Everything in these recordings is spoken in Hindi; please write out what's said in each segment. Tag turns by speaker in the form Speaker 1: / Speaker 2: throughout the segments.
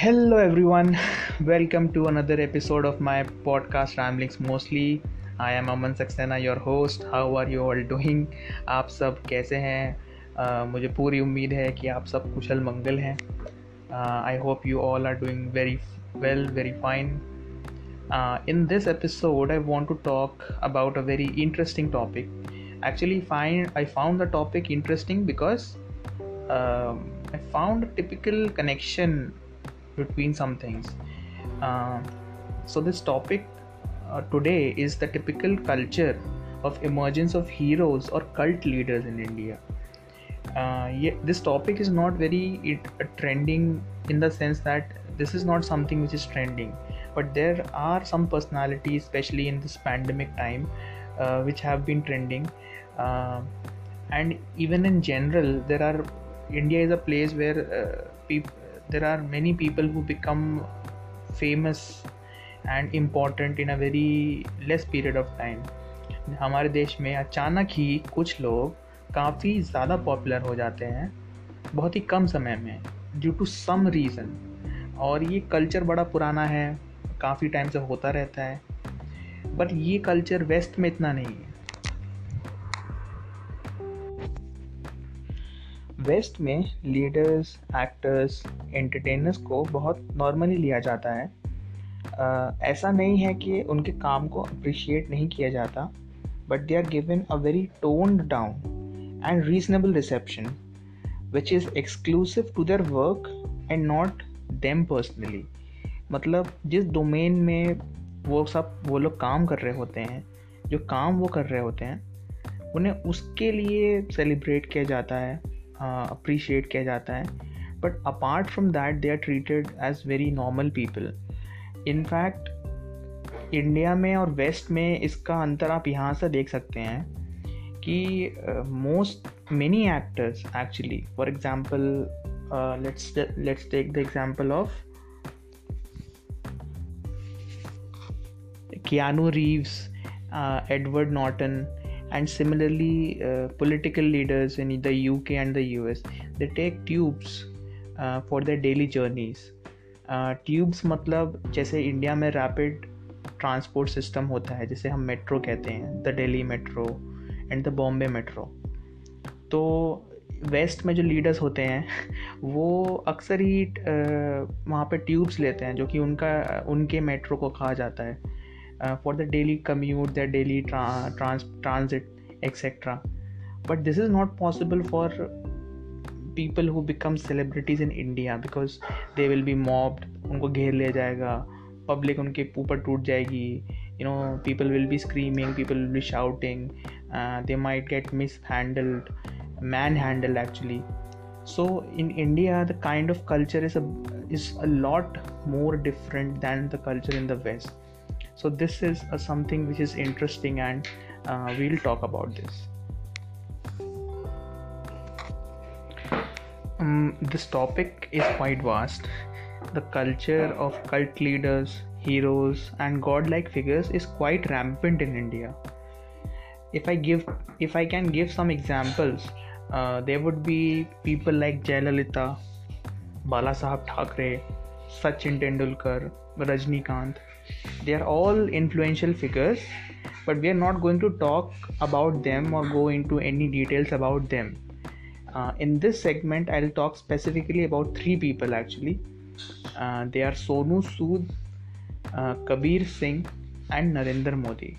Speaker 1: Hello, everyone. Welcome to another episode of my podcast Ramblings Mostly. I am Aman Saxena, your host. How are you all doing? आप सब कैसे हैं uh, मुझे पूरी उम्मीद है कि आप सब कुशल मंगल हैं I hope you all are doing very well very fine in this episode i want to talk about a very interesting topic actually find i found the topic interesting because um, i found a typical connection between some things. Uh, so this topic uh, today is the typical culture of emergence of heroes or cult leaders in India. Uh, yeah, this topic is not very it, uh, trending in the sense that this is not something which is trending, but there are some personalities, especially in this pandemic time, uh, which have been trending. Uh, and even in general, there are India is a place where people there are many people who become famous and important in a very less period of time हमारे देश में अचानक ही कुछ लोग काफ़ी ज़्यादा पॉपुलर हो जाते हैं, बहुत ही कम समय में ड्यू टू सम रीज़न और ये कल्चर बड़ा पुराना है, काफ़ी टाइम से होता रहता है। बट ये कल्चर वेस्ट में इतना नहीं है। वेस्ट में लीडर्स एक्टर्स एंटरटेनर्स को बहुत नॉर्मली लिया जाता है। uh, ऐसा नहीं है कि उनके काम को अप्रिशिएट नहीं किया जाता but they are given a very toned down and reasonable reception which is exclusive to their work and not them personally मतलब जिस डोमेन में वो सब वो लोग काम कर रहे होते हैं जो काम वो कर रहे होते हैं उन्हें उसके लिए सेलिब्रेट किया जाता है। अप्रिशिएट किया जाता है. But apart from that they are treated as very normal people in fact India में और वेस्ट में इसका अंतर आप यहाँ से देख सकते हैं कि most many actors actually for example let's let's take the example of Keanu Reeves Edward Norton and similarly uh, political leaders in the uk and the us they take tubes uh, for their daily journeys. Tubes uh, मतलब जैसे इंडिया में रैपिड ट्रांसपोर्ट सिस्टम होता है जिसे हम मेट्रो कहते हैं the Delhi metro and the Bombay metro तो वेस्ट में जो लीडर्स होते हैं वो अक्सर ही uh, वहाँ पे ट्यूब्स लेते हैं जो कि उनका उनके मेट्रो को कहा जाता है। uh, for the daily commute their daily tra- trans- transit etc but this is not possible for people who become celebrities in india because they will be mobbed उनको घेर लिया जाएगा पब्लिक उनके ऊपर टूट जाएगी you know people will be screaming people will be shouting uh, they might get mishandled manhandled actually so in india the kind of culture is a is a lot more different than the culture in the west so this is uh, something which is interesting and uh, we'll talk about this. Um, this topic is quite vast. The culture of cult leaders heroes and godlike figures is quite rampant in india. If i give if i can give some examples uh, there would be people like jayalalitha bala sahab thackeray sachin tendulkar rajnikant they are all influential figures but we are not going to talk about them or go into any details about them uh, in this segment i'll talk specifically about three people actually uh, they are sonu sood uh, kabir singh and narendra modi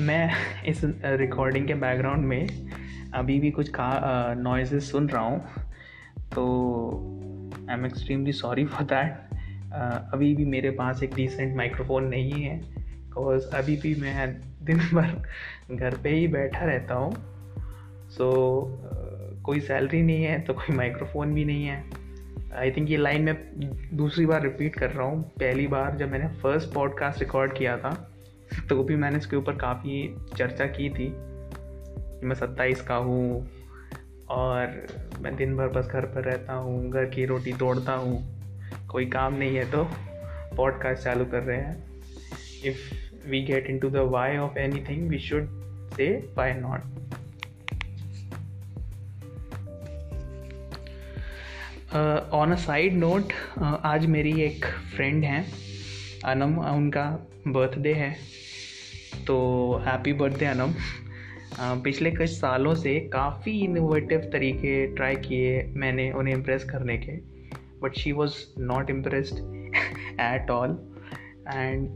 Speaker 1: मैं इस रिकॉर्डिंग के बैकग्राउंड में अभी भी कुछ का नॉइजेस सुन रहा हूँ तो I am extremely sorry for that अभी भी मेरे पास एक डिसेंट माइक्रोफोन नहीं है बिकॉज़ अभी भी मैं दिन भर घर पे ही बैठा रहता हूँ। सो so, uh, कोई सैलरी नहीं है तो कोई माइक्रोफोन भी नहीं है। आई थिंक ये लाइन मैं दूसरी बार रिपीट कर रहा हूँ। पहली बार जब मैंने फ़र्स्ट पॉडकास्ट रिकॉर्ड किया था तो भी मैंने इसके ऊपर काफ़ी चर्चा की थी मैं सत्ताईस का हूँ और मैं दिन भर बस घर पर रहता हूँ, घर की रोटी तोड़ता हूँ। कोई काम नहीं है तो पॉडकास्ट चालू कर रहे हैं। If we get into the why of any thing we should say why not on a side note आज मेरी एक फ्रेंड हैं अनम उनका बर्थडे है। तो हैप्पी बर्थडे अनम पिछले कुछ सालों से काफ़ी इनोवेटिव तरीके ट्राई किए मैंने उन्हें इम्प्रेस करने के but she was not impressed at all and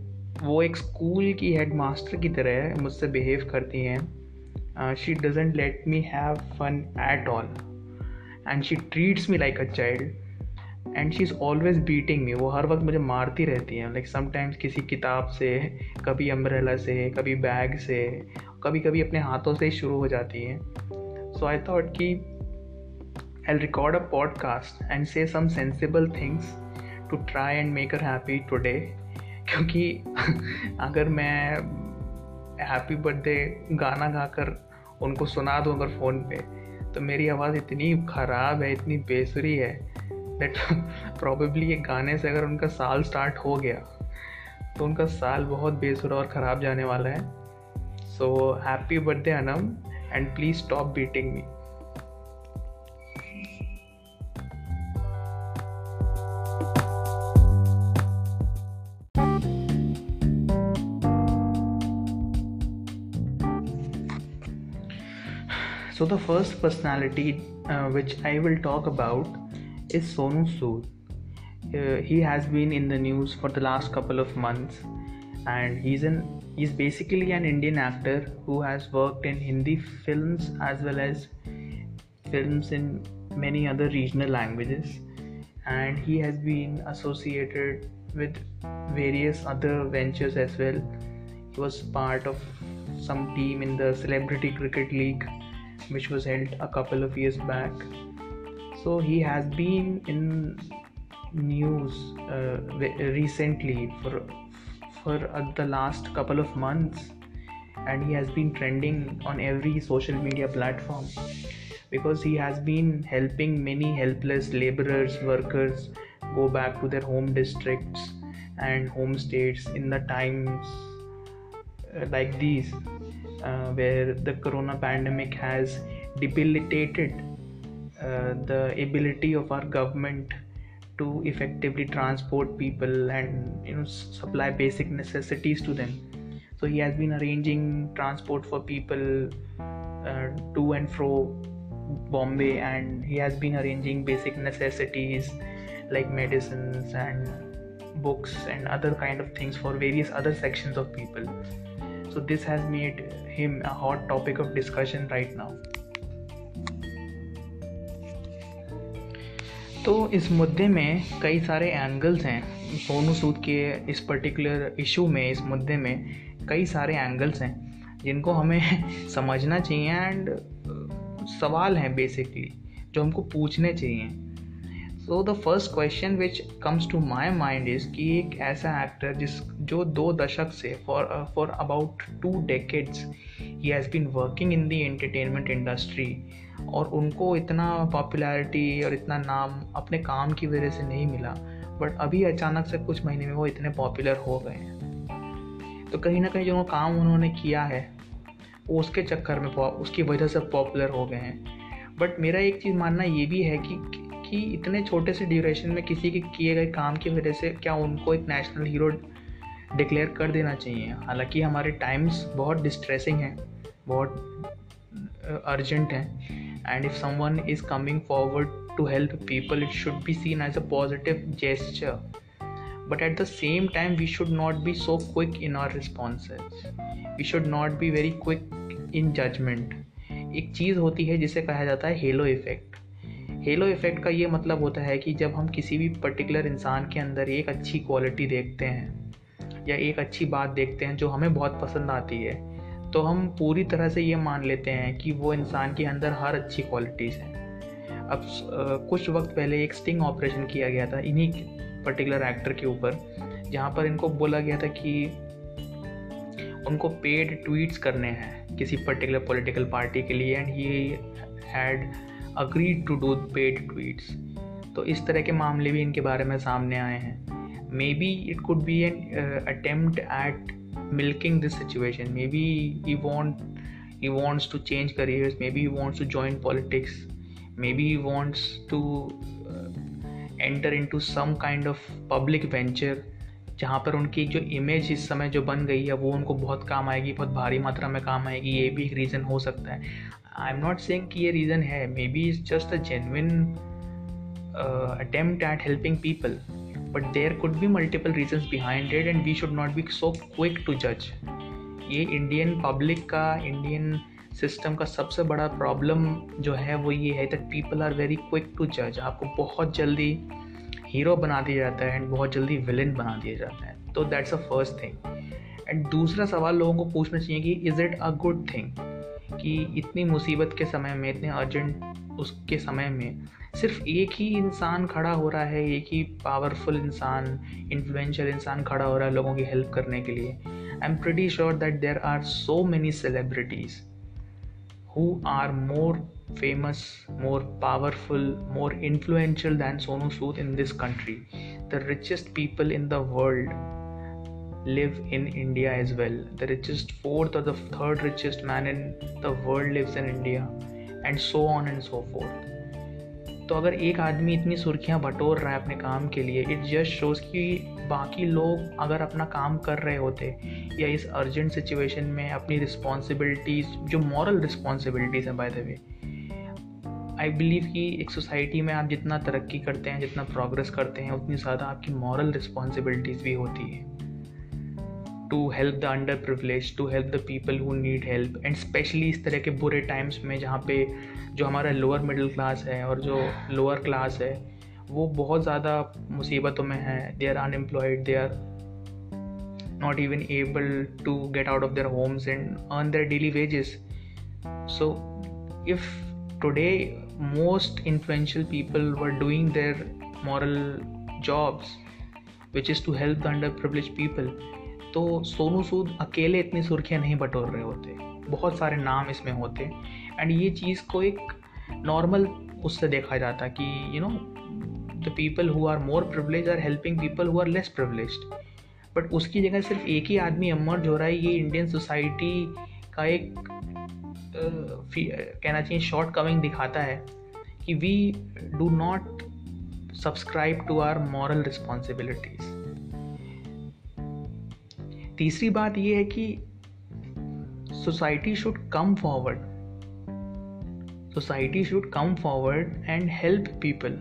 Speaker 1: वो एक स्कूल की हेड मास्टर की तरह मुझसे बिहेव करती हैं। She doesn't let me have fun at all and she treats me like a child and she is always beating me वो हर वक्त मुझे मारती रहती हैं। लाइक समटाइम्स किसी किताब से, कभी अम्ब्रेला से, कभी बैग से कभी कभी अपने हाथों से ही शुरू हो जाती हैं। सो आई थॉट कि I record a podcast and say some sensible things to try and make her happy today क्योंकि अगर मैं हैप्पी बर्थडे गाना गाकर उनको सुना दूँ अगर फ़ोन पे तो मेरी आवाज़ इतनी ख़राब है, इतनी बेसुरी है दैट प्रॉबेबली ये गाने से अगर उनका साल स्टार्ट हो गया तो उनका साल बहुत बेसुरा और ख़राब जाने वाला है। So happy birthday Anam and please stop beating me So, the first personality uh, which I will talk about is Sonu Sood. Uh, he has been in the news for the last couple of months, and he's an he's basically an Indian actor who has worked in Hindi films as well as films in many other regional languages, and he has been associated with various other ventures as well. He was part of some team in the Celebrity Cricket League which was held a couple of years back. So he has been in news uh, recently for for uh, the last couple of months, and he has been trending on every social media platform because he has been helping many helpless laborers, workers go back to their home districts and home states in the times uh, like these uh, where the corona pandemic has debilitated the ability of our government to effectively transport people and you know supply basic necessities to them. So he has been arranging transport for people uh, to and fro bombay and he has been arranging basic necessities like medicines and books and other kind of things for various other sections of people. So this has made him a hot topic of discussion right now तो इस मुद्दे में कई सारे एंगल्स हैं। सोनू सूद के इस पर्टिकुलर इशू में, इस मुद्दे में कई सारे एंगल्स हैं, जिनको हमें समझना चाहिए एंड सवाल हैं बेसिकली जो हमको पूछने चाहिए। So the first question which comes to my mind is कि एक ऐसा एक्टर जिस, जो दो दशक से for for about two decades he has been working in the entertainment industry और उनको इतना पॉपुलैरिटी और इतना नाम अपने काम की वजह से नहीं मिला। बट अभी अचानक से कुछ महीने में वो इतने पॉपुलर हो गए हैं। तो कहीं ना कहीं जो काम उन्होंने किया है, वो उसके चक्कर में उसकी वजह से पॉपुलर हो गए हैं। बट मेरा एक चीज़ मानना ये भी है कि कि इतने छोटे से ड्यूरेशन में किसी के किए गए काम की वजह से क्या उनको एक नेशनल हीरो डिक्लेयर कर देना चाहिए। हालाँकि हमारे टाइम्स बहुत डिस्ट्रेसिंग हैं, बहुत अर्जेंट हैं। And if someone is coming forward to help people it should be seen as a positive gesture but at the same time, we should not be so quick in our responses. We should not be very quick in judgment. एक चीज़ होती है जिसे कहा जाता है हेलो इफ़ेक्ट हेलो इफ़ेक्ट का ये मतलब होता है कि जब हम किसी भी पर्टिकुलर इंसान के अंदर एक अच्छी क्वालिटी देखते हैं या एक अच्छी बात देखते हैं जो हमें बहुत पसंद आती है तो हम पूरी तरह से ये मान लेते हैं कि वो इंसान के अंदर हर अच्छी क्वालिटीज़ हैं। अब कुछ वक्त पहले एक स्टिंग ऑपरेशन किया गया था इन्हीं पर्टिकुलर एक्टर के ऊपर, जहाँ पर इनको बोला गया था कि उनको पेड ट्वीट्स करने हैं किसी पर्टिकुलर पॉलिटिकल पार्टी के लिए and he had agreed to do paid tweets तो इस तरह के मामले भी इनके बारे में सामने आए हैं। Maybe it could be an attempt at milking this situation. Maybe he want he wants to change careers. Maybe he wants to join politics. Maybe he wants to uh, into some kind of public venture जहाँ पर उनकी जो इमेज इस समय जो बन गई है वो उनको बहुत काम आएगी बहुत भारी मात्रा में काम आएगी। ये भी एक रीज़न हो सकता है। आई एम नॉट सेइंग कि ये रीज़न है। Maybe is just a genuine attempt at helping people but there could be multiple reasons behind it and we should not be so quick to जज ये इंडियन पब्लिक का इंडियन सिस्टम का सबसे बड़ा प्रॉब्लम जो है वो ये है that people are very quick to जज आपको बहुत जल्दी हीरो बना दिया जाता है एंड बहुत जल्दी विलन बना दिया जाता है. तो that's a first thing and दूसरा सवाल लोगों को पूछना चाहिए कि is it a good thing कि इतनी मुसीबत के समय में, इतने अर्जेंट उसके समय में सिर्फ़ एक ही इंसान खड़ा हो रहा है, एक ही पावरफुल इंसान इन्फ्लुएंशियल इंसान खड़ा हो रहा है लोगों की हेल्प करने के लिए। I am pretty sure that there are so many celebrities who are more famous more powerful more influential than Sonu Sood in this country the richest people in the world live in India as well the richest fourth और the third richest man in the world lives in india, and so on and so forth. तो अगर एक आदमी इतनी सुर्खियाँ बटोर रहा है अपने काम के लिए इट जस्ट शोज़ कि बाकी लोग अगर अपना काम कर रहे होते या इस अर्जेंट सिचुएशन में अपनी रिस्पॉन्सिबिलिटीज़ जो मॉरल रिस्पॉन्सिबिलिटीज़ हैं by the way I believe कि एक सोसाइटी में आप जितना तरक्की करते हैं, जितना प्रोग्रेस करते हैं, उतनी ज़्यादा आपकी मॉरल रिस्पॉन्सिबिलिटीज़ भी होती है। To help the under privilege to help the people who need help and specially इस तरह के बुरे टाइम्स में जहाँ पे जो हमारा लोअर मिडिल क्लास है और जो लोअर क्लास है, वो बहुत ज़्यादा मुसीबतों में है। They are unemployed they are not even able to get out of their homes and earn their daily wages so if today most influential people were doing their moral jobs which is to help the under privilege people तो सोनू सूद अकेले इतनी सुर्खियाँ नहीं बटोर रहे होते। बहुत सारे नाम इसमें होते। एंड ये चीज़ को एक नॉर्मल उससे देखा जाता कि you know the people who are more privilege are helping people who are less privilege but उसकी जगह सिर्फ़ एक ही आदमी अमर्ज हो रहा है, ये इंडियन सोसाइटी का एक कहना चाहिए शॉर्ट कमिंग दिखाता है कि we do not subscribe to our moral responsibilities तीसरी बात यह है कि society should come forward. Society should come forward and help people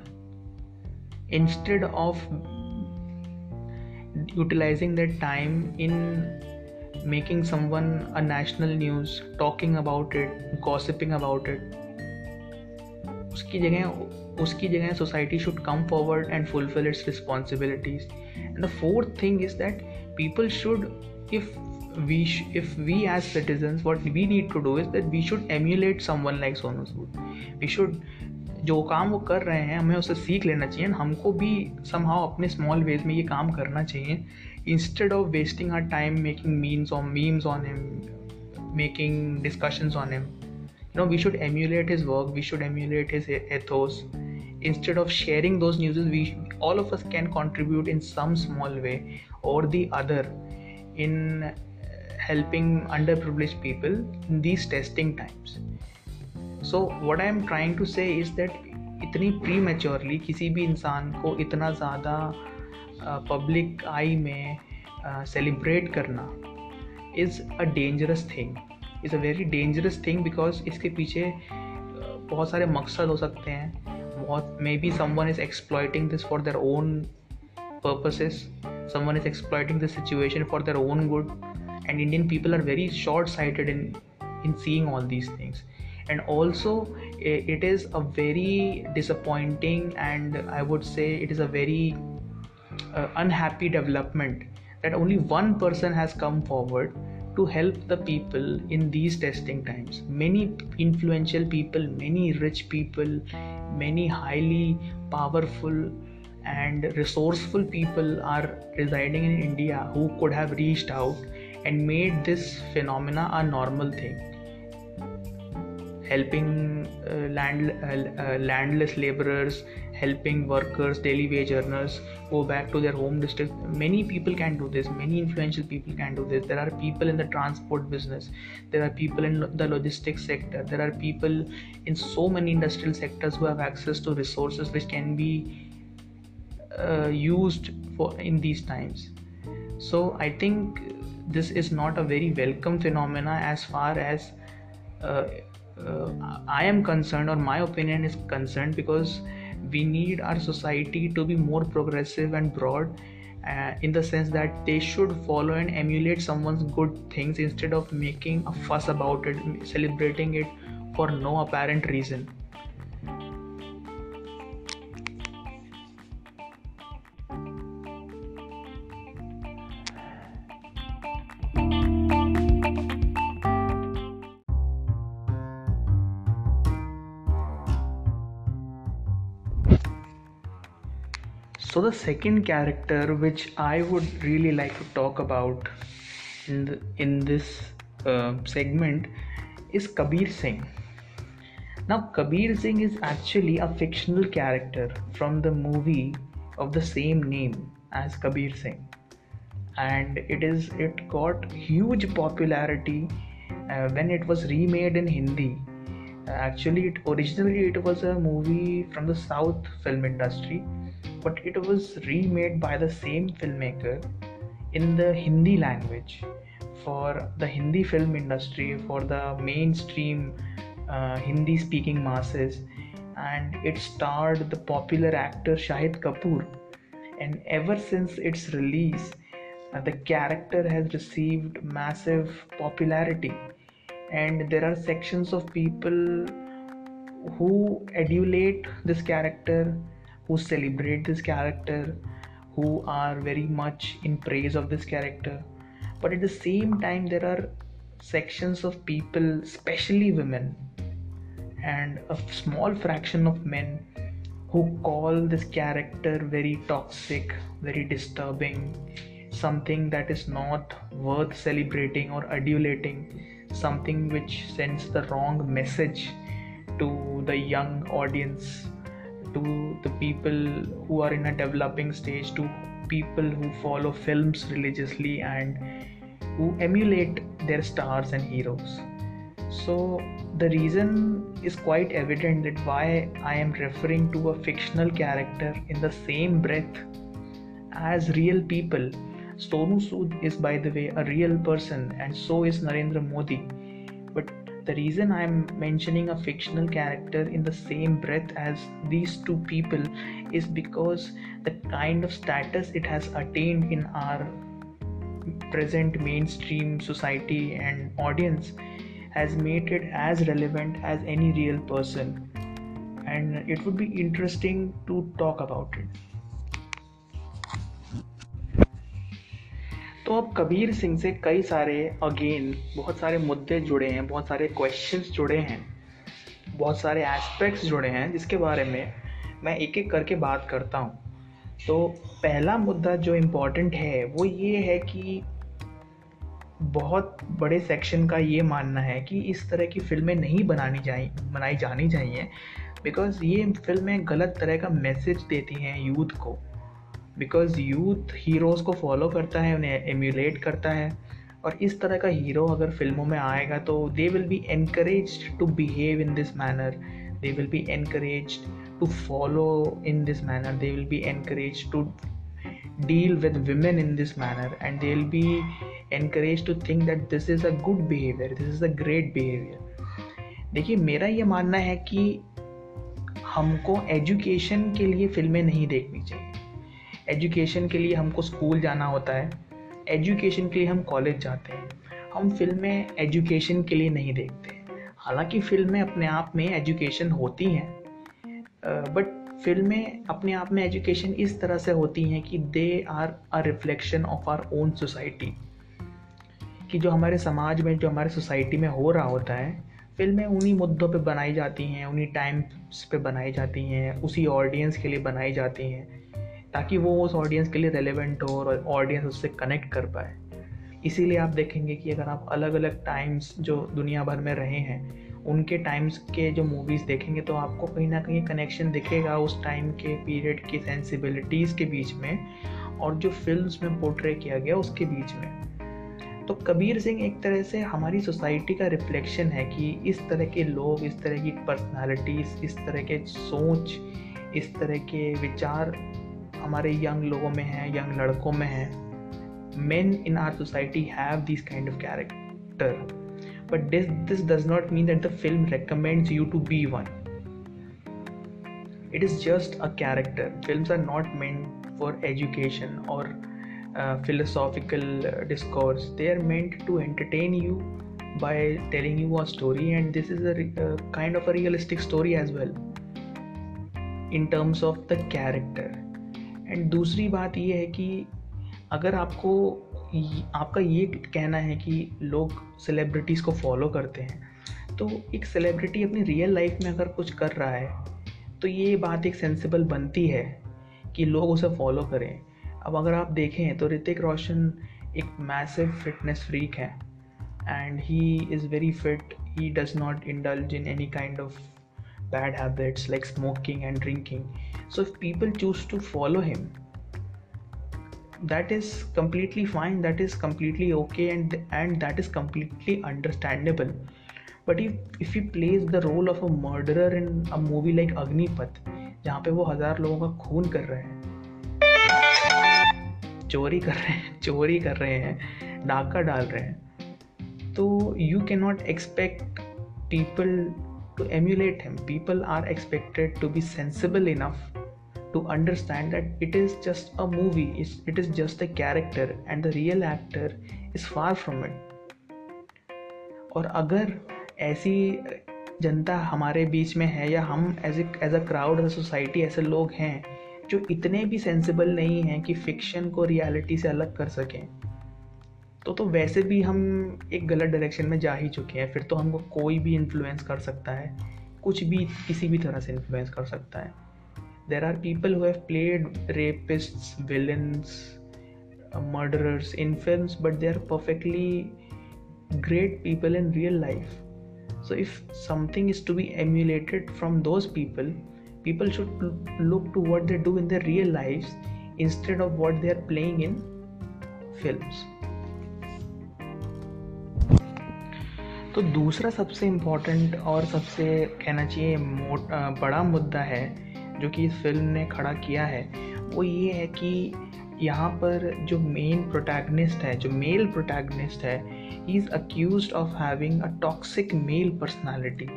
Speaker 1: instead of utilizing that time in making someone a national news, talking about it, gossiping about it. उसकी जगह उसकी जगह society should come forward and fulfil its responsibilities. And the fourth thing is that people should if we sh- if we as citizens what we need to do is that we should emulate someone like Sonu Sood we should जो काम वो कर रहे हैं हमें उससे सीख लेना चाहिए हमको भी समहाउ अपने स्मॉल वेज में ये काम करना चाहिए instead of wasting our time making memes on memes on him making discussions on him you know we should emulate his work we should emulate his ethos instead of sharing those news we all of us can contribute in some small way or the other in helping underprivileged people in these testing times. So what i am trying to say is that इतनी प्री मेच्योरली किसी भी इंसान को इतना ज़्यादा पब्लिक आई में सेलिब्रेट uh, करना is a dangerous thing is a very dangerous thing because इसके पीछे uh, बहुत सारे मकसद हो सकते हैं। बहुत maybe someone is exploiting this for their own purposes someone is exploiting the situation for their own good. And indian people are very short sighted in in seeing all these things. And also it is a very disappointing and i would say it is a very uh, unhappy development that only one person has come forward to help the people in these testing times. Many influential people many rich people many highly powerful and resourceful people are residing in India who could have reached out and made this phenomena a normal thing. Helping uh, land uh, uh, landless laborers, helping workers, daily wage earners go back to their home districts Many people can do this. Many influential people can do this. There are people in the transport business. There are people in the logistics sector. There are people in so many industrial sectors who have access to resources which can be uh, used for in these times. So i think this is not a very welcome phenomena as far as uh, uh, i am concerned or my opinion is concerned because we need our society to be more progressive and broad uh, in the sense that they should follow and emulate someone's good things instead of making a fuss about it celebrating it for no apparent reason the second character which i would really like to talk about in, the, in this uh, segment is kabir singh. Now kabir singh is actually a fictional character from the movie of the same name as kabir singh. And it is it got huge popularity uh, when it was remade in hindi. Uh, actually it originally it was a movie from the south film industry but it was remade by the same filmmaker in the Hindi language for the Hindi film industry, for the mainstream uh, Hindi speaking masses, and it starred the popular actor Shahid Kapoor. And ever since its release, uh, the character has received massive popularity, and there are sections of people who adulate this character who celebrate this character, who are very much in praise of this character. But at the same time, there are sections of people, especially women, and a small fraction of men who call this character very toxic, very disturbing, something that is not worth celebrating or adulating, something which sends the wrong message to the young audience to the people who are in a developing stage to people who follow films religiously and who emulate their stars and heroes. So the reason is quite evident that why i am referring to a fictional character in the same breath as real people. Sonu sood is by the way a real person and so is narendra modi the reason I'm mentioning a fictional character in the same breath as these two people is because the kind of status it has attained in our present mainstream society and audience has made it as relevant as any real person. And it would be interesting to talk about it तो अब कबीर सिंह से कई सारे अगेन बहुत सारे मुद्दे जुड़े हैं, बहुत सारे क्वेश्चंस जुड़े हैं, बहुत सारे एस्पेक्ट्स जुड़े हैं, जिसके बारे में मैं एक एक करके बात करता हूँ। तो पहला मुद्दा जो इम्पोर्टेंट है, वो ये है कि बहुत बड़े सेक्शन का ये मानना है कि इस तरह की फ़िल्में नहीं बनानी चाहिए बनाई जानी चाहिए बिकॉज़ ये फ़िल्में गलत तरह का मैसेज देती हैं यूथ को। बिकॉज़ यूथ हीरोज़ को फॉलो करता है, उन्हें एम्यूलेट करता है। और इस तरह का हीरो अगर फ़िल्मों में आएगा तो they will be encourage to behave in this manner they will be encourage to follow in this manner they will be encourage to deal with women in this manner. And they'll be encouraged to think that this is a good behavior. This is a great behavior. देखिए, मेरा ये मानना है कि हमको एजुकेशन के लिए फ़िल्में नहीं देखनी चाहिए। एजुकेशन के लिए हमको स्कूल जाना होता है। एजुकेशन के लिए हम कॉलेज जाते हैं। हम फ़िल्में एजुकेशन के लिए नहीं देखते। हालाँकि फ़िल्में अपने आप में एजुकेशन होती हैं। बट फ़िल्में अपने आप में एजुकेशन इस तरह से होती हैं कि they are a reflection of our own society कि जो हमारे समाज में, जो हमारे सोसाइटी में हो रहा होता है फ़िल्में उन्हीं मुद्दों पे बनाई जाती हैं, उन्हीं टाइम्स पे बनाई जाती हैं, उसी ऑडियंस के लिए बनाई जाती हैं। ताकि वो उस ऑडियंस के लिए रेलिवेंट हो और ऑडियंस उससे कनेक्ट कर पाए। इसीलिए आप देखेंगे कि अगर आप अलग अलग टाइम्स जो दुनिया भर में रहे हैं, उनके टाइम्स के जो मूवीज़ देखेंगे तो आपको कहीं ना कहीं कनेक्शन दिखेगा उस टाइम के पीरियड की सेंसिबिलिटीज़ के बीच में और जो फ़िल्म में पोर्ट्रे किया गया उसके बीच में। तो कबीर सिंह एक तरह से हमारी सोसाइटी का रिफ्लेक्शन है कि इस तरह के लोग, इस तरह की पर्सनालिटीज़ इस तरह के सोच, इस तरह के विचार हमारे यंग लोगों में हैं यंग लड़कों में हैं man in our society have this kind of character but this this does not mean that the film recommends you to be one it is just a character film are not meant for education और philosophical discourse they are meant to entertain you by telling you our story and this is a kind of a realistic story as well in terms of the character and दूसरी बात ये है कि अगर आपको आपका ये कहना है कि लोग सेलिब्रिटीज़ को फॉलो करते हैं तो एक सेलिब्रिटी अपनी रियल लाइफ में अगर कुछ कर रहा है तो ये बात एक सेंसिबल बनती है कि लोग उसे फॉलो करें। अब अगर आप देखें तो ऋतिक रोशन एक मैसिव फिटनेस फ्रीक है and he is very fit he does not indulge in any kind of bad habits like smoking and drinking so if people choose to follow him that is completely fine that is completely okay and and that is completely understandable but if if he plays the role of a murderer in a movie like agnipath जहाँ पे वो हज़ार लोगों का खून कर रहे हैं चोरी कर रहे हैं चोरी कर रहे हैं डाका डाल रहे हैं तो you can not expect people to emulate him people are expected to be sensible enough to understand that it is just a movie. It's, it is just a character and the real actor is far from it. और अगर ऐसी जनता हमारे बीच में है या हम as as a crowd as a society ऐसे लोग हैं जो इतने भी सेंसिबल नहीं हैं कि फिक्शन को रियलिटी से अलग कर सकें। तो तो वैसे भी हम एक गलत डायरेक्शन में जा ही चुके हैं। फिर तो हमको कोई भी इन्फ्लुएंस कर सकता है। कुछ भी किसी भी तरह से इन्फ्लुएंस कर सकता है। There are people who have played rapist villains murderers in film but they are perfectly great people in real life so if something is to be emulated from those people people should look to what they do in the real life instead of what they are playing in film तो दूसरा सबसे इम्पोर्टेंट और सबसे कहना चाहिए बड़ा मुद्दा है जो कि इस फ़िल्म ने खड़ा किया है वो ये है कि यहाँ पर जो मेन प्रोटैगनिस्ट है जो मेल प्रोटैगनिस्ट है he is accuse of having a toxic male personality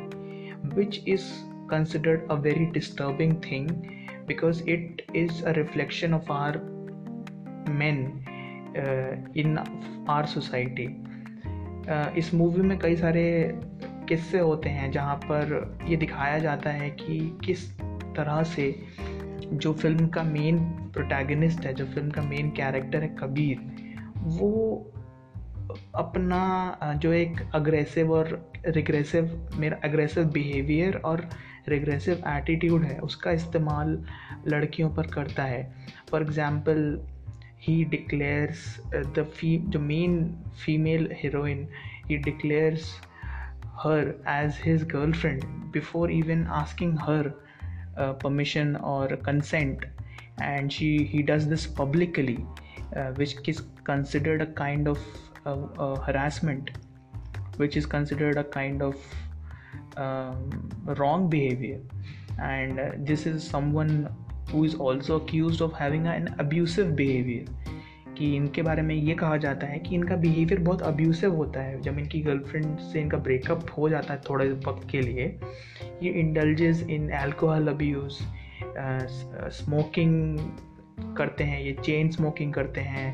Speaker 1: which is a very disturbing thing because it is a reflection of our men uh, in our society. इस मूवी में कई सारे किस्से होते हैं जहाँ पर ये दिखाया जाता है कि किस तरह से जो फ़िल्म का मेन प्रोटैगनिस्ट है, जो फ़िल्म का मेन कैरेक्टर है कबीर, वो अपना जो एक अग्रेसिव और रिग्रेसिव मेरा अग्रेसिव बिहेवियर और रिग्रेसिव एटीट्यूड है, उसका इस्तेमाल लड़कियों पर करता है। For example he declares uh, the fe- the main female heroine he declares her as his girlfriend before even asking her uh, permission or consent. And she he does this publicly uh, which is considered a kind of uh, harassment which is considered a kind of um, wrong behavior. And uh, this is someone who is also accused of having an abusive behavior, कि इनके बारे में ये कहा जाता है कि इनका बिहेवियर बहुत अब्यूसिव होता है। जब इनकी गर्लफ्रेंड से इनका ब्रेकअप हो जाता है थोड़े वक्त के लिए, ये indulges in alcohol abuse smoking करते हैं, ये चेन स्मोकिंग करते हैं,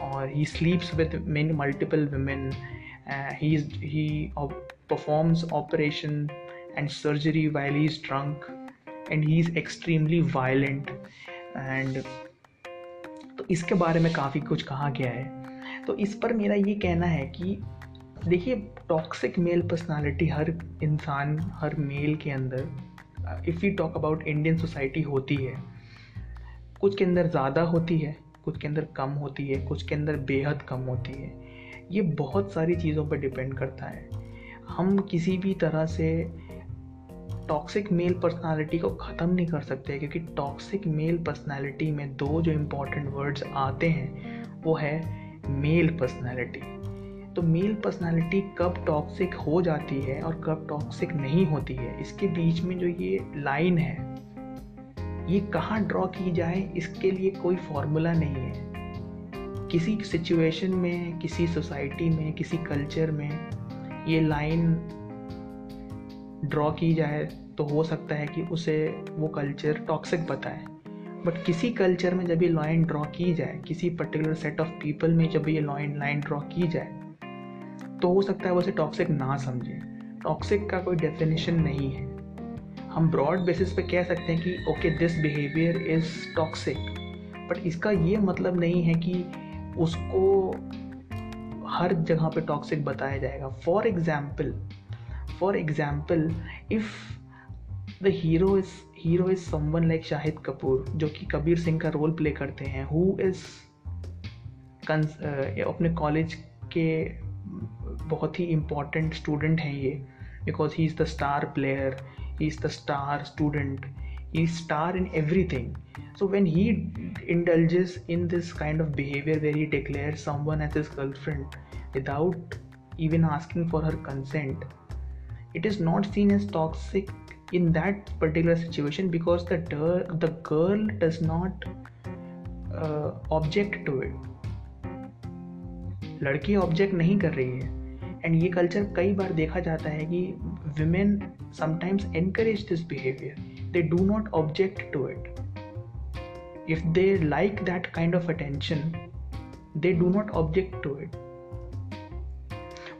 Speaker 1: और he sleeps with men multiple women he he performs operation and surgery while he is drunk and he is extremely violent and तो इसके बारे में काफ़ी कुछ कहा गया है। तो इस पर मेरा ये कहना है कि देखिए टॉक्सिक मेल पर्सनालिटी हर इंसान, हर मेल के अंदर if you talk about Indian society होती है। कुछ के अंदर ज़्यादा होती है, कुछ के अंदर कम होती है, कुछ के अंदर बेहद कम होती है। ये बहुत सारी चीज़ों पर डिपेंड करता है। हम किसी भी तरह से टॉक्सिक मेल पर्सनालिटी को ख़त्म नहीं कर सकते, क्योंकि टॉक्सिक मेल पर्सनालिटी में दो जो इम्पोर्टेंट वर्ड्स आते हैं, वो है मेल पर्सनालिटी तो मेल पर्सनालिटी कब टॉक्सिक हो जाती है और कब टॉक्सिक नहीं होती है? इसके बीच में जो ये लाइन है, ये कहाँ ड्रॉ की जाए, इसके लिए कोई फॉर्मूला नहीं है. किसी सिचुएशन में, किसी सोसाइटी में, किसी कल्चर में ये लाइन ड्रॉ की जाए तो हो सकता है कि उसे वो कल्चर टॉक्सिक बताए। बट किसी कल्चर में जब ये लाइन ड्रॉ की जाए, किसी पर्टिकुलर सेट ऑफ़ पीपल में जब ये लाइन लाइन ड्रॉ की जाए तो हो सकता है वो उसे टॉक्सिक ना समझे। टॉक्सिक का कोई डेफिनेशन नहीं है। हम ब्रॉड बेसिस पे कह सकते हैं कि okay this behaviour is toxic but इसका ये मतलब नहीं है कि उसको हर जगह पे टॉक्सिक बताया जाएगा। For example for example if the hero is hero is someone like Shahid Kapoor जो कि कबीर सिंह का रोल प्ले करते हैं हु इज़ कंस अपने कॉलेज के बहुत ही इंपॉर्टेंट स्टूडेंट हैं ये because he is the star player he is the star student he star in everything so when he indulges in this kind of behaviour where he declare someone as is girlfriend without even asking for her consent it is not seen as toxic in that particular situation because the the girl does not uh, object to it. लड़की ऑब्जेक्ट नहीं कर रही है। एंड ये कल्चर कई बार देखा जाता है कि women sometimes encourage this behaviour they do not object to it if they like that kind of attention they do not object to it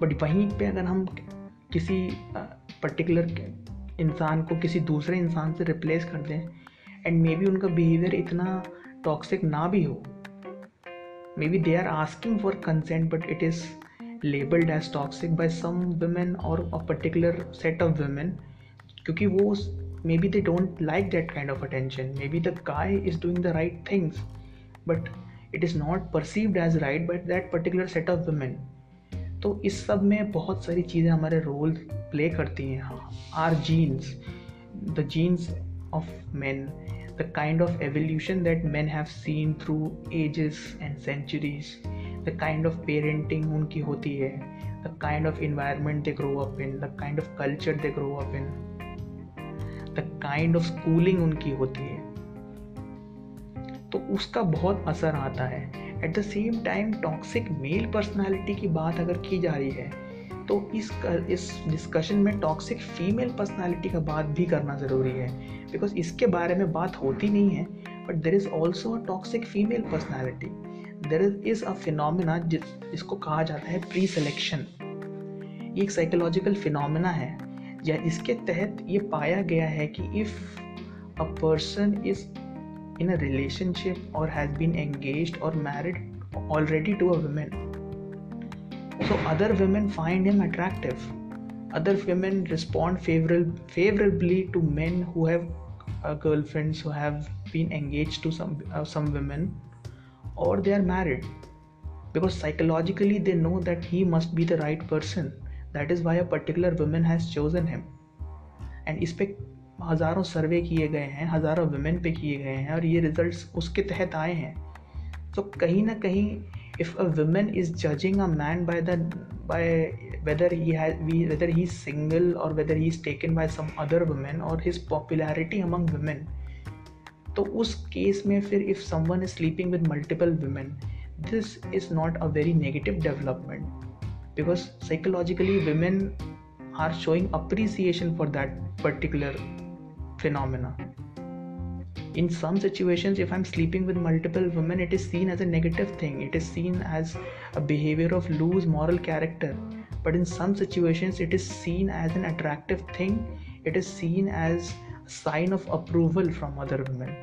Speaker 1: but वहीं पे अगर हम किसी पर्टिकुलर इंसान को किसी दूसरे इंसान से रिप्लेस कर दें एंड मे बी उनका बिहेवियर इतना टॉक्सिक ना भी हो। Maybe they are asking for consent but it is labelled as toxic by some women और a particular set of women क्योंकि वो maybe they don't like that kind of attention maybe the guy is doing the right things but it is not perceived as right but that particular set of women तो इस सब में बहुत सारी चीज़ें हमारे रोल प्ले करती हैं our genes the genes of man the kind of evolution that man have seen through ages and centuries the kind of parenting उनकी होती है the kind of environment they grow up in the kind of culture they grow up in the kind of schooling उनकी होती है। तो उसका बहुत असर आता है। At the same time toxic male personality की बात अगर की जा रही है तो इस इस डिस्कशन में टॉक्सिक फीमेल पर्सनालिटी का बात भी करना ज़रूरी है। बिकॉज़ इसके बारे में बात होती नहीं है but there is also a toxic female personality there is is a phenomena जिस, जिसको कहा जाता है प्री सिलेक्शन ये एक साइकोलॉजिकल फिनोमिना है। या इसके तहत ये पाया गया है कि if a person is in a relationship or has been engaged or married already to a woman. So other women find him attractive. Other women respond favorably to men who have uh, girlfriends who have been engaged to some uh, some women or they are married. Because psychologically they know that he must be the right person. That is why a particular woman has chosen him. And हज़ारों सर्वे किए गए हैं, हज़ारों वुमेन पे किए गए हैं और ये रिज़ल्ट उसके तहत आए हैं। तो कहीं ना कहीं if a women is judging a man by the by whether he whether he single और whether he is taken by some other women और हिज पॉपुलरिटी अमंग वुमेन तो उस केस में फिर if someone is sleeping with multiple women this is not a very negative development because psychologically women are showing appreciation for that particular phenomena. In some situations if i'm sleeping with multiple women it is seen as a negative thing. It is seen as a behavior of loose moral character. But in some situations it is seen as an attractive thing. It is seen as a sign of approval from other women.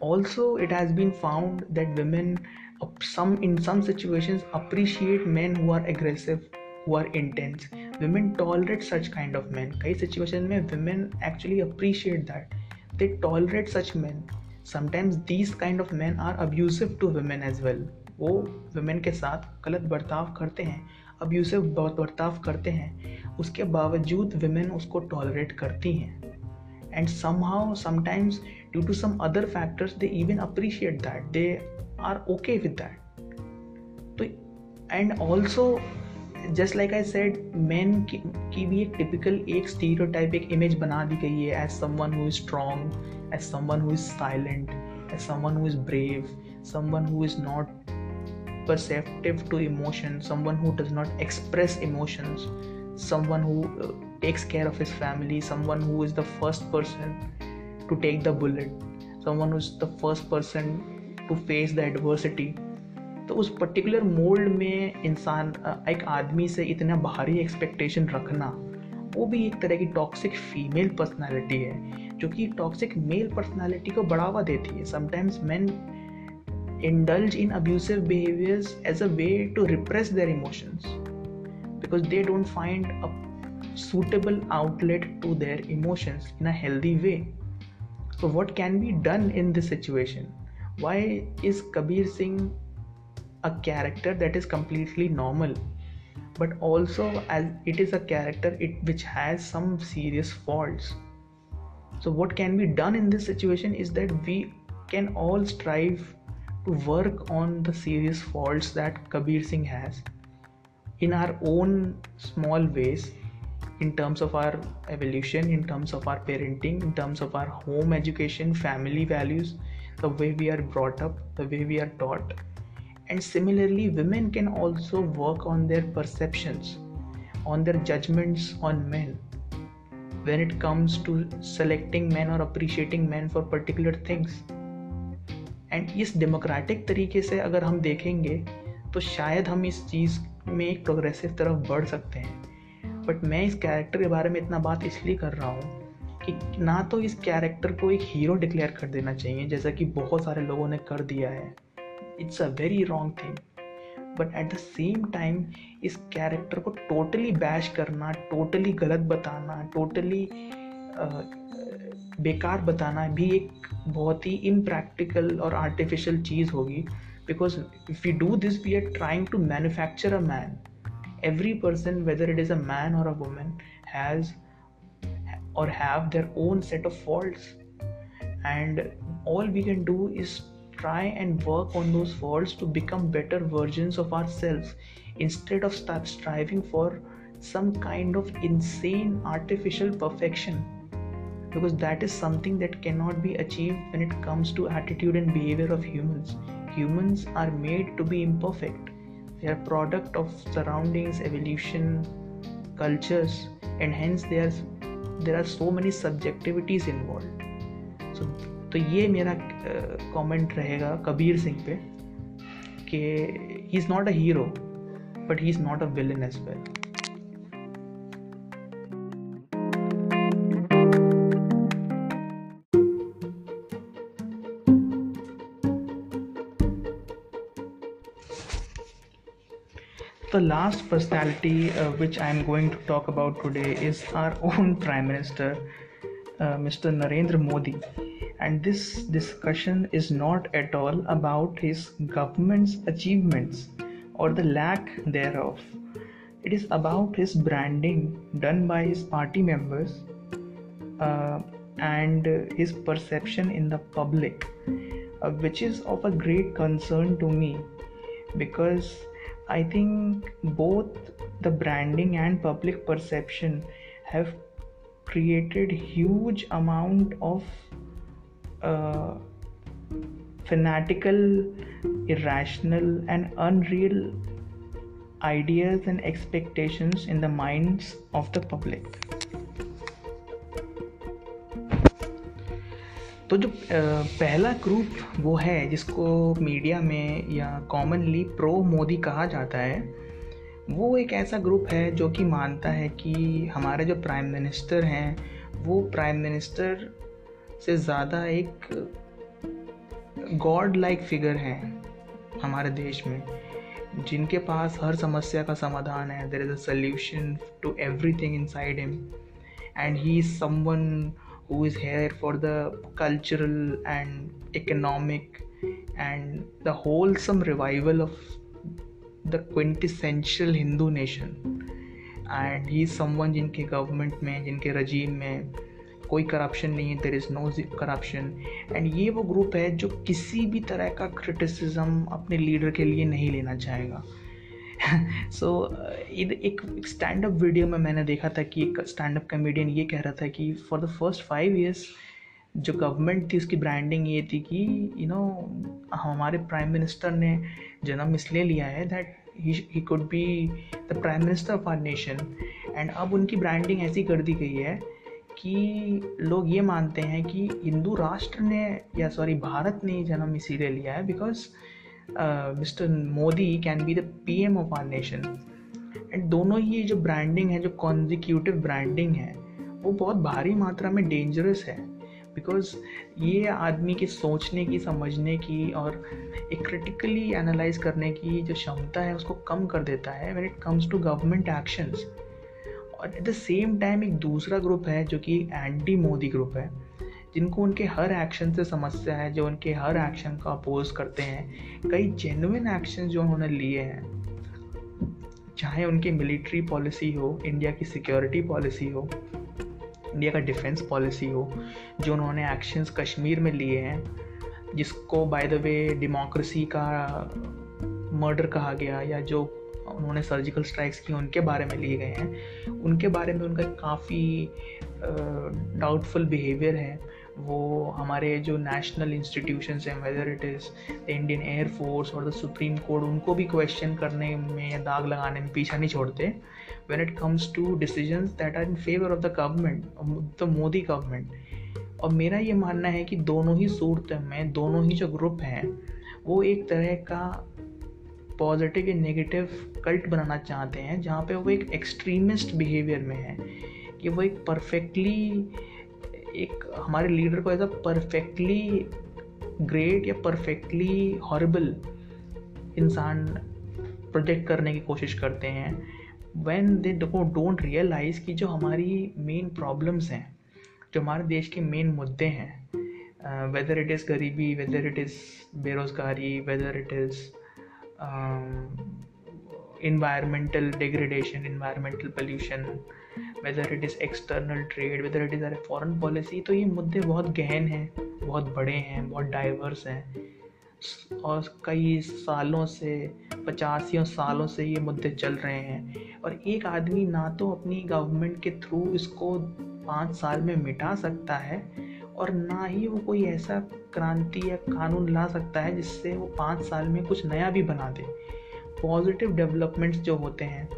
Speaker 1: Also it has been found that women some in some situations appreciate men who are aggressive who are intense women tolerate such kind of man कई सिचुएशन में women actually appreciate that they tolerate such man sometimes these kind of man are abusive to women as well वो वुमेन के साथ गलत बर्ताव करते हैं अब्यूसिव बर्ताव करते हैं। उसके बावजूद वुमेन उसको टॉलरेट करती हैं। And somehow sometimes due to some other factors they even appreciate that they are okay with that तो and also just like I said man की भी एक टिपिकल एक स्टीरियोटाइप एक इमेज बना दी गई है as someone who is strong as someone who is silent as someone who is brave someone who is not perceptive to emotion someone who does not express emotions someone who uh, takes care of his family someone who is the first person to take the bullet someone who's the first person to face the adversity तो उस पर्टिकुलर मोल्ड में इंसान एक आदमी से इतना भारी एक्सपेक्टेशन रखना, वो भी एक तरह की टॉक्सिक फीमेल पर्सनालिटी है, जो कि टॉक्सिक मेल पर्सनालिटी को बढ़ावा देती है। Sometimes man indulge in abusive behaviours as a way to repress their emotions because they don't find a suitable outlet to their emotions in a healthy way so what can be done in this situation why is Kabir Singh a character that is completely normal but also as it is a character it which has some serious faults. So what can be done in this situation is that we can all strive to work on the serious faults that kabir singh has in our own small ways in terms of our evolution in terms of our parenting in terms of our home education family values the way we are brought up the way we are taught and similarly women can also work on their perceptions on their judgments on men when it comes to selecting men or appreciating men for particular things and इस डेमोक्रेटिक तरीके से अगर हम देखेंगे तो शायद हम इस चीज़ में एक प्रोग्रेसिव तरफ़ बढ़ सकते हैं बट मैं इस कैरेक्टर के बारे में इतना बात इसलिए कर रहा हूँ कि ना तो इस कैरेक्टर को एक हीरो डिक्लेयर कर देना चाहिए जैसा कि बहुत सारे लोगों ने कर दिया है it's a very wrong thing but at the same time इस कैरेक्टर को टोटली बैश करना टोटली गलत बताना टोटली बेकार बताना भी एक बहुत ही इम्प्रैक्टिकल और आर्टिफिशियल चीज़ होगी। Because if you do this we are trying to manufacture a man every person whether it is a man और अ woman हैज़ और have their own set of faults. And all we can do is try and work on those faults to become better versions of ourselves instead of start striving for some kind of insane artificial perfection. Because that is something that cannot be achieved when it comes to attitude and behavior of humans. Humans are made to be imperfect. They are product of surroundings evolution cultures and hence there there are so many subjectivities involved. So तो ये मेरा कमेंट uh, रहेगा कबीर सिंह पे कि he is not a hero but he is not a villain as well the last personality uh, which I am going to talk about today is our own Prime Minister, uh, Mr. Narendra Modi. And this discussion is not at all about his government's achievements or the lack thereof. It is about his branding done by his party members uh, and his perception in the public, uh, which is of a great concern to me because I think both the branding and public perception have created huge amount of uh, fanatical, irrational, and unreal ideas and expectations in the of the public. तो जो पहला ग्रुप वो है जिसको मीडिया में या कॉमनली प्रो मोदी कहा जाता है वो एक ऐसा ग्रुप है जो कि मानता है कि हमारे जो प्राइम मिनिस्टर हैं वो प्राइम मिनिस्टर से ज़्यादा एक गॉड लाइक फिगर हैं हमारे देश में, जिनके पास हर समस्या का समाधान है। There is a solution to everything inside him and he is some who is here for the cultural and economic and the wholesome revival of the quintessential Hindu nation and he is some जिनके गवर्नमेंट में, जिनके रजीम में कोई करप्शन नहीं है there is no corruption and ये वो ग्रुप है जो किसी भी तरह का क्रिटिसिज्म अपने लीडर के लिए नहीं लेना चाहेगा। सो so, एक स्टैंड अप वीडियो में मैंने देखा था कि एक स्टैंड अप कॉमेडियन ये कह रहा था कि for the first five years जो गवर्नमेंट थी उसकी ब्रांडिंग ये थी कि यू you नो know, हमारे प्राइम मिनिस्टर ने जन्म इसलिए लिया है that he could be the prime minister of our nation and अब उनकी ब्रांडिंग ऐसी कर दी गई है कि लोग ये मानते हैं कि हिंदू राष्ट्र ने या सॉरी भारत ने जन्म इसीलिए लिया है because mister Modi can be the P M of our nation and दोनों ही जो ब्रांडिंग है, जो कॉन्जिक्यूटिव ब्रांडिंग है, वो बहुत भारी मात्रा में डेंजरस है। बिकॉज़ ये आदमी के सोचने की, समझने की और एक क्रिटिकली एनालाइज करने की जो क्षमता है, उसको कम कर देता है when it comes to government actions और एट द सेम टाइम एक दूसरा ग्रुप है जो कि एंटी मोदी ग्रुप है, जिनको उनके हर एक्शन से समस्या है, जो उनके हर एक्शन का अपोज करते हैं। कई जेनुइन एक्शन जो उन्होंने लिए हैं, चाहे उनकी मिलिट्री पॉलिसी हो इंडिया की सिक्योरिटी पॉलिसी हो इंडिया का डिफेंस पॉलिसी हो, जो उन्होंने एक्शंस कश्मीर में लिए हैं, जिसको बाय द वे डेमोक्रेसी का मर्डर कहा गया या जो उन्होंने सर्जिकल स्ट्राइक्स की उनके बारे में लिए गए हैं। उनके बारे में उनका काफ़ी डाउटफुल बिहेवियर है। वो हमारे जो नेशनल इंस्टीट्यूशंस हैं whether it is the Indian air force और द सुप्रीम कोर्ट उनको भी क्वेश्चन करने में या दाग लगाने में पीछा नहीं छोड़ते। When it comes to decision that are in favour of the government the Modi government और मेरा ये मानना है कि दोनों ही सूरत में, दोनों ही जो ग्रुप हैं, वो एक तरह का पॉजिटिव या नेगेटिव कल्ट बनाना चाहते हैं, जहाँ पे वो एक एक्सट्रीमिस्ट बिहेवियर में है, कि वो एक परफेक्टली एक हमारे लीडर को अ परफेक्टली ग्रेट या परफेक्टली हॉरेबल इंसान प्रोजेक्ट करने की कोशिश करते हैं वैन दे डोंट रियलाइज़ कि जो हमारी मेन प्रॉब्लम्स हैं, जो हमारे देश के मेन मुद्दे हैं वेदर इट इज़ गरीबी वेदर इट इज़ बेरोज़गारी whether it is environmental degradation environmental pollution whether it is external trade whether it is a foreign policy तो ये मुद्दे बहुत गहन हैं बहुत बड़े हैं बहुत डाइवर्स हैं और कई सालों से पचासियों सालों से ये मुद्दे चल रहे हैं और एक आदमी ना तो अपनी गवर्नमेंट के थ्रू इसको पाँच साल में मिटा सकता है और ना ही वो कोई ऐसा क्रांति या कानून ला सकता है जिससे वो पाँच साल में कुछ नया भी बना दे। पॉजिटिव डेवलपमेंट्स जो होते हैं,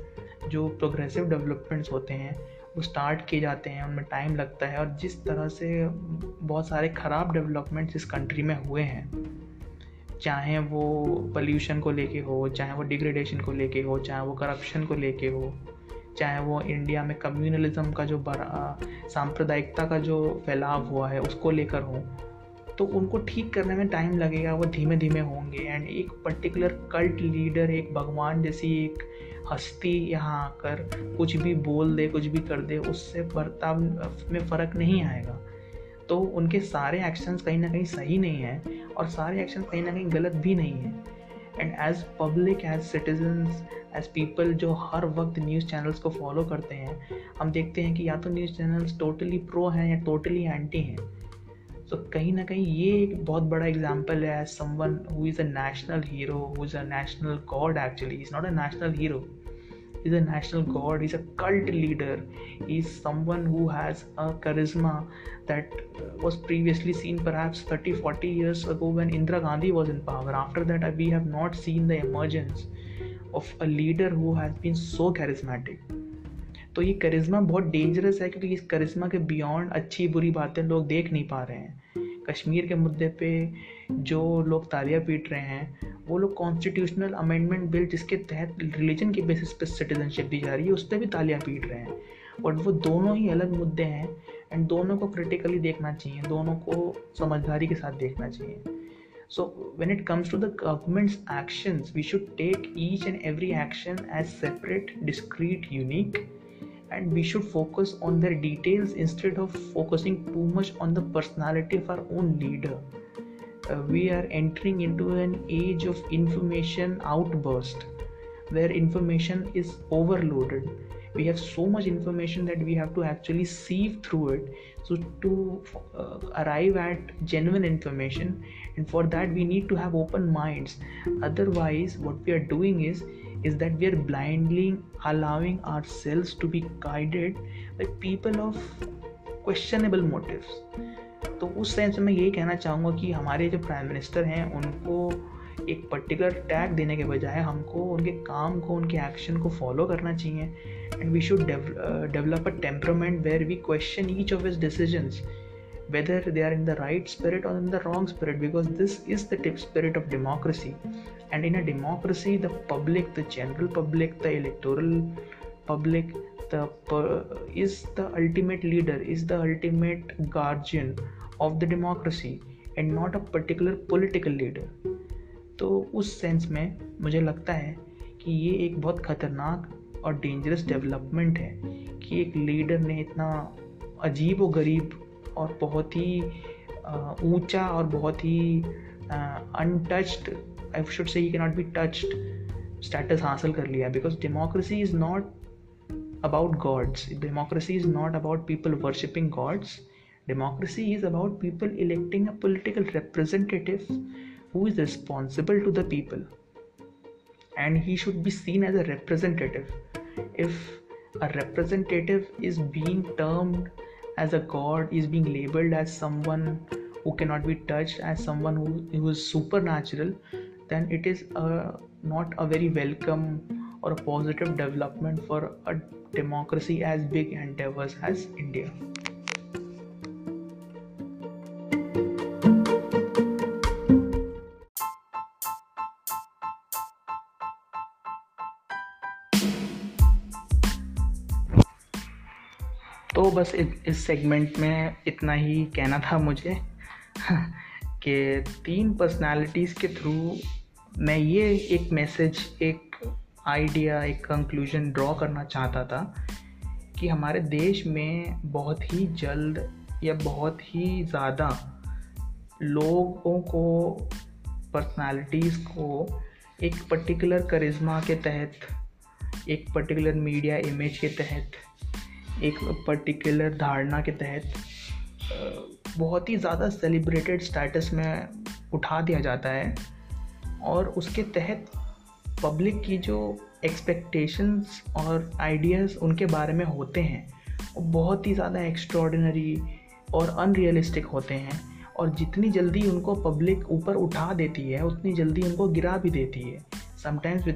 Speaker 1: जो प्रोग्रेसिव डेवलपमेंट्स होते हैं, वो स्टार्ट किए जाते हैं, उनमें टाइम लगता है और जिस तरह से बहुत सारे ख़राब डेवलपमेंट्स इस कंट्री में हुए हैं, चाहे वो पोल्यूशन को लेके हो, चाहे वो डिग्रेडेशन को लेके हो, चाहे वो करप्शन को लेके हो चाहे वो इंडिया में कम्युनलिज्म का जो बड़ा सांप्रदायिकता का जो फैलाव हुआ है, उसको लेकर हो तो उनको ठीक करने में टाइम लगेगा, वो धीमे धीमे होंगे। एंड एक पर्टिकुलर कल्ट लीडर एक भगवान जैसी एक हस्ती यहाँ आकर कुछ भी बोल दे, कुछ भी कर दे, उससे बर्ताव में फ़र्क नहीं आएगा। तो उनके सारे एक्शंस कहीं ना कहीं सही नहीं हैं और सारे एक्शन कहीं ना कहीं गलत भी नहीं हैं। And as public as citizens as people जो हर वक्त न्यूज़ चैनल्स को फॉलो करते हैं, हम देखते हैं कि या तो न्यूज़ चैनल्स टोटली प्रो हैं या टोटली एंटी हैं। तो कहीं ना कहीं ये एक बहुत बड़ा एग्ज़ाम्पल है as someone who is a national hero who is a national god actually is not a national hero he's a national god he's a cult leader he's someone who has a charisma that was previously seen perhaps 30 40 years ago when indira gandhi was in power after that we have not seen the emergence of a leader who has been so charismatic तो ये करिश्मा बहुत डेंजरस है क्योंकि इस करिश्मा के बियॉन्ड अच्छी बुरी बातें लोग देख नहीं पा रहे हैं कश्मीर के मुद्दे पे जो लोग तालियाँ पीट रहे हैं, वो लोग कॉन्स्टिट्यूशनल अमेंडमेंट बिल जिसके तहत रिलीजन के बेसिस पे सिटीजनशिप दी जा रही है, उस पर भी तालियाँ पीट रहे हैं। बट वो दोनों ही अलग मुद्दे हैं एंड दोनों को क्रिटिकली देखना चाहिए, दोनों को समझदारी के साथ देखना चाहिए। So when it comes to the government's action we should take each and every action as separate discrete unique and we should focus on their details instead of focusing too much on the personality of our own leader uh, we are entering into an age of information outburst where information is overloaded. We have so much information that we have to actually sieve through it. So to uh, arrive at genuine information and for that we need to have open minds. Otherwise what we are doing is is that we are blindly allowing ourselves to be guided by people of questionable motives तो उस सेंस में यही कहना चाहूँगा कि हमारे जो प्राइम मिनिस्टर हैं, उनको एक पर्टिकुलर टैग देने के बजाय हमको उनके काम को, उनके एक्शन को फॉलो करना चाहिए। And we should develop a temperament where we question each of his decisions whether they are in the right spirit और in the wrong spirit because this is the tip spirit of democracy and in a democracy the public the general public the electoral public the is the ultimate leader, is the ultimate guardian of the democracy and not a particular political leader. तो उस सेंस में मुझे लगता है कि ये एक बहुत ख़तरनाक और डेंजरस डेवलपमेंट है कि एक लीडर ने इतना अजीब व गरीब और बहुत ही ऊँचा और बहुत ही untouched I should say he cannot be touched status हासिल कर लिया because democracy is not about gods. Democracy is not about people worshipping gods. Democracy is about people electing a political representative who is responsible to the people. And he should be seen as a representative. If a representative is being termed as a god is being labeled as someone who cannot be touched as someone who, who is supernatural then it is a, not a very welcome or a positive development for a democracy as big and diverse as india. तो बस इस सेगमेंट में इतना ही कहना था मुझे कि तीन पर्सनालिटीज़ के थ्रू मैं ये एक मैसेज एक आइडिया एक कंक्लूजन ड्रॉ करना चाहता था कि हमारे देश में बहुत ही जल्द या बहुत ही ज़्यादा लोगों को पर्सनालिटीज़ को एक पर्टिकुलर करिश्मा के तहत, एक पर्टिकुलर मीडिया इमेज के तहत, एक पर्टिकुलर धारणा के तहत बहुत ही ज़्यादा सेलिब्रेटेड स्टेटस में उठा दिया जाता है। और उसके तहत पब्लिक की जो एक्सपेक्टेशंस और आइडियाज़ उनके बारे में होते हैं, वो बहुत ही ज़्यादा एक्स्ट्रॉर्डिनरी और अनरियलिस्टिक होते हैं। और जितनी जल्दी उनको पब्लिक ऊपर उठा देती है, उतनी जल्दी उनको गिरा भी देती है। Sometimes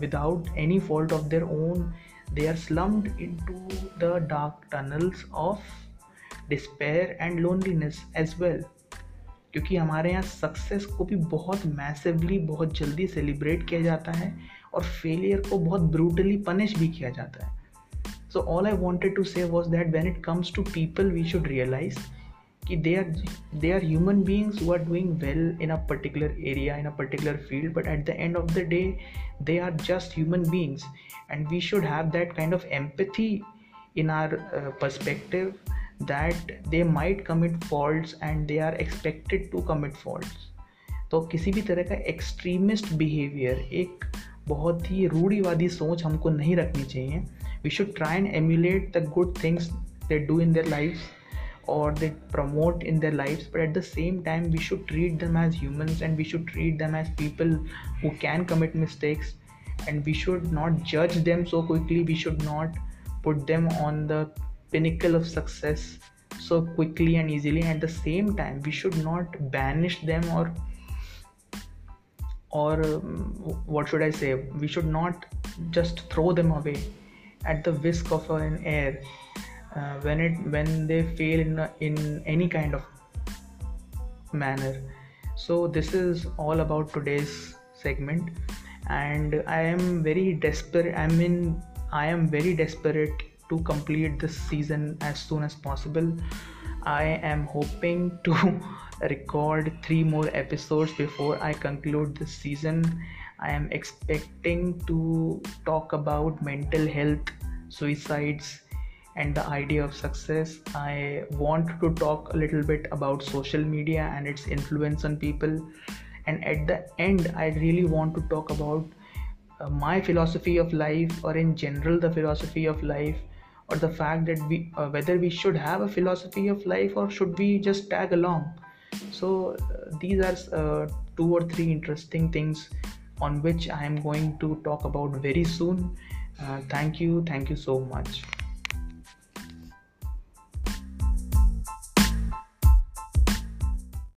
Speaker 1: without any fault of their own they are slumped into the dark tunnels of despair and loneliness as well. क्योंकि हमारे यहाँ सक्सेस को भी बहुत मैसिवली बहुत जल्दी सेलिब्रेट किया जाता है और फेलियर को बहुत ब्रूटली पनिश भी किया जाता है। So all I wanted to say was that when it comes to people we should realise कि they are they are human beings who are doing well in a particular area in a particular field but at the end of the day they are just human beings and we should have that kind of empathy in our perspective that they might commit fault and they are expected to commit fault तो किसी भी तरह का एक्सट्रीमिस्ट बिहेवियर एक बहुत ही रूढ़ीवादी सोच हमको नहीं रखनी चाहिए। We should try and emulate the good things they do in their life और they promote in their life but at the same time we should treat them as humans and we should treat them as people who can commit mistakes and we should not जज them so quickly we should not put them on the pinnacle of success so quickly and easily. And at the same time we should not banish them or or um, what should i say? We should not just throw them away at the whisk of an air uh, when it when they fail in in any kind of manner. So this is all about today's segment. And i am very desperate i mean i am very desperate to complete this season as soon as possible i am hoping to record three more episodes before i conclude this season i am expecting to talk about mental health suicides and the idea of success. I want to talk a little bit about social media and its influence on people. And at the end, I really want to talk about uh, my philosophy of life or in general the philosophy of life or the fact that we uh, whether we should have a philosophy of life or should we just tag along. So uh, these are uh, two or three interesting things on which i am going to talk about very soon. Uh, thank you. Thank you so much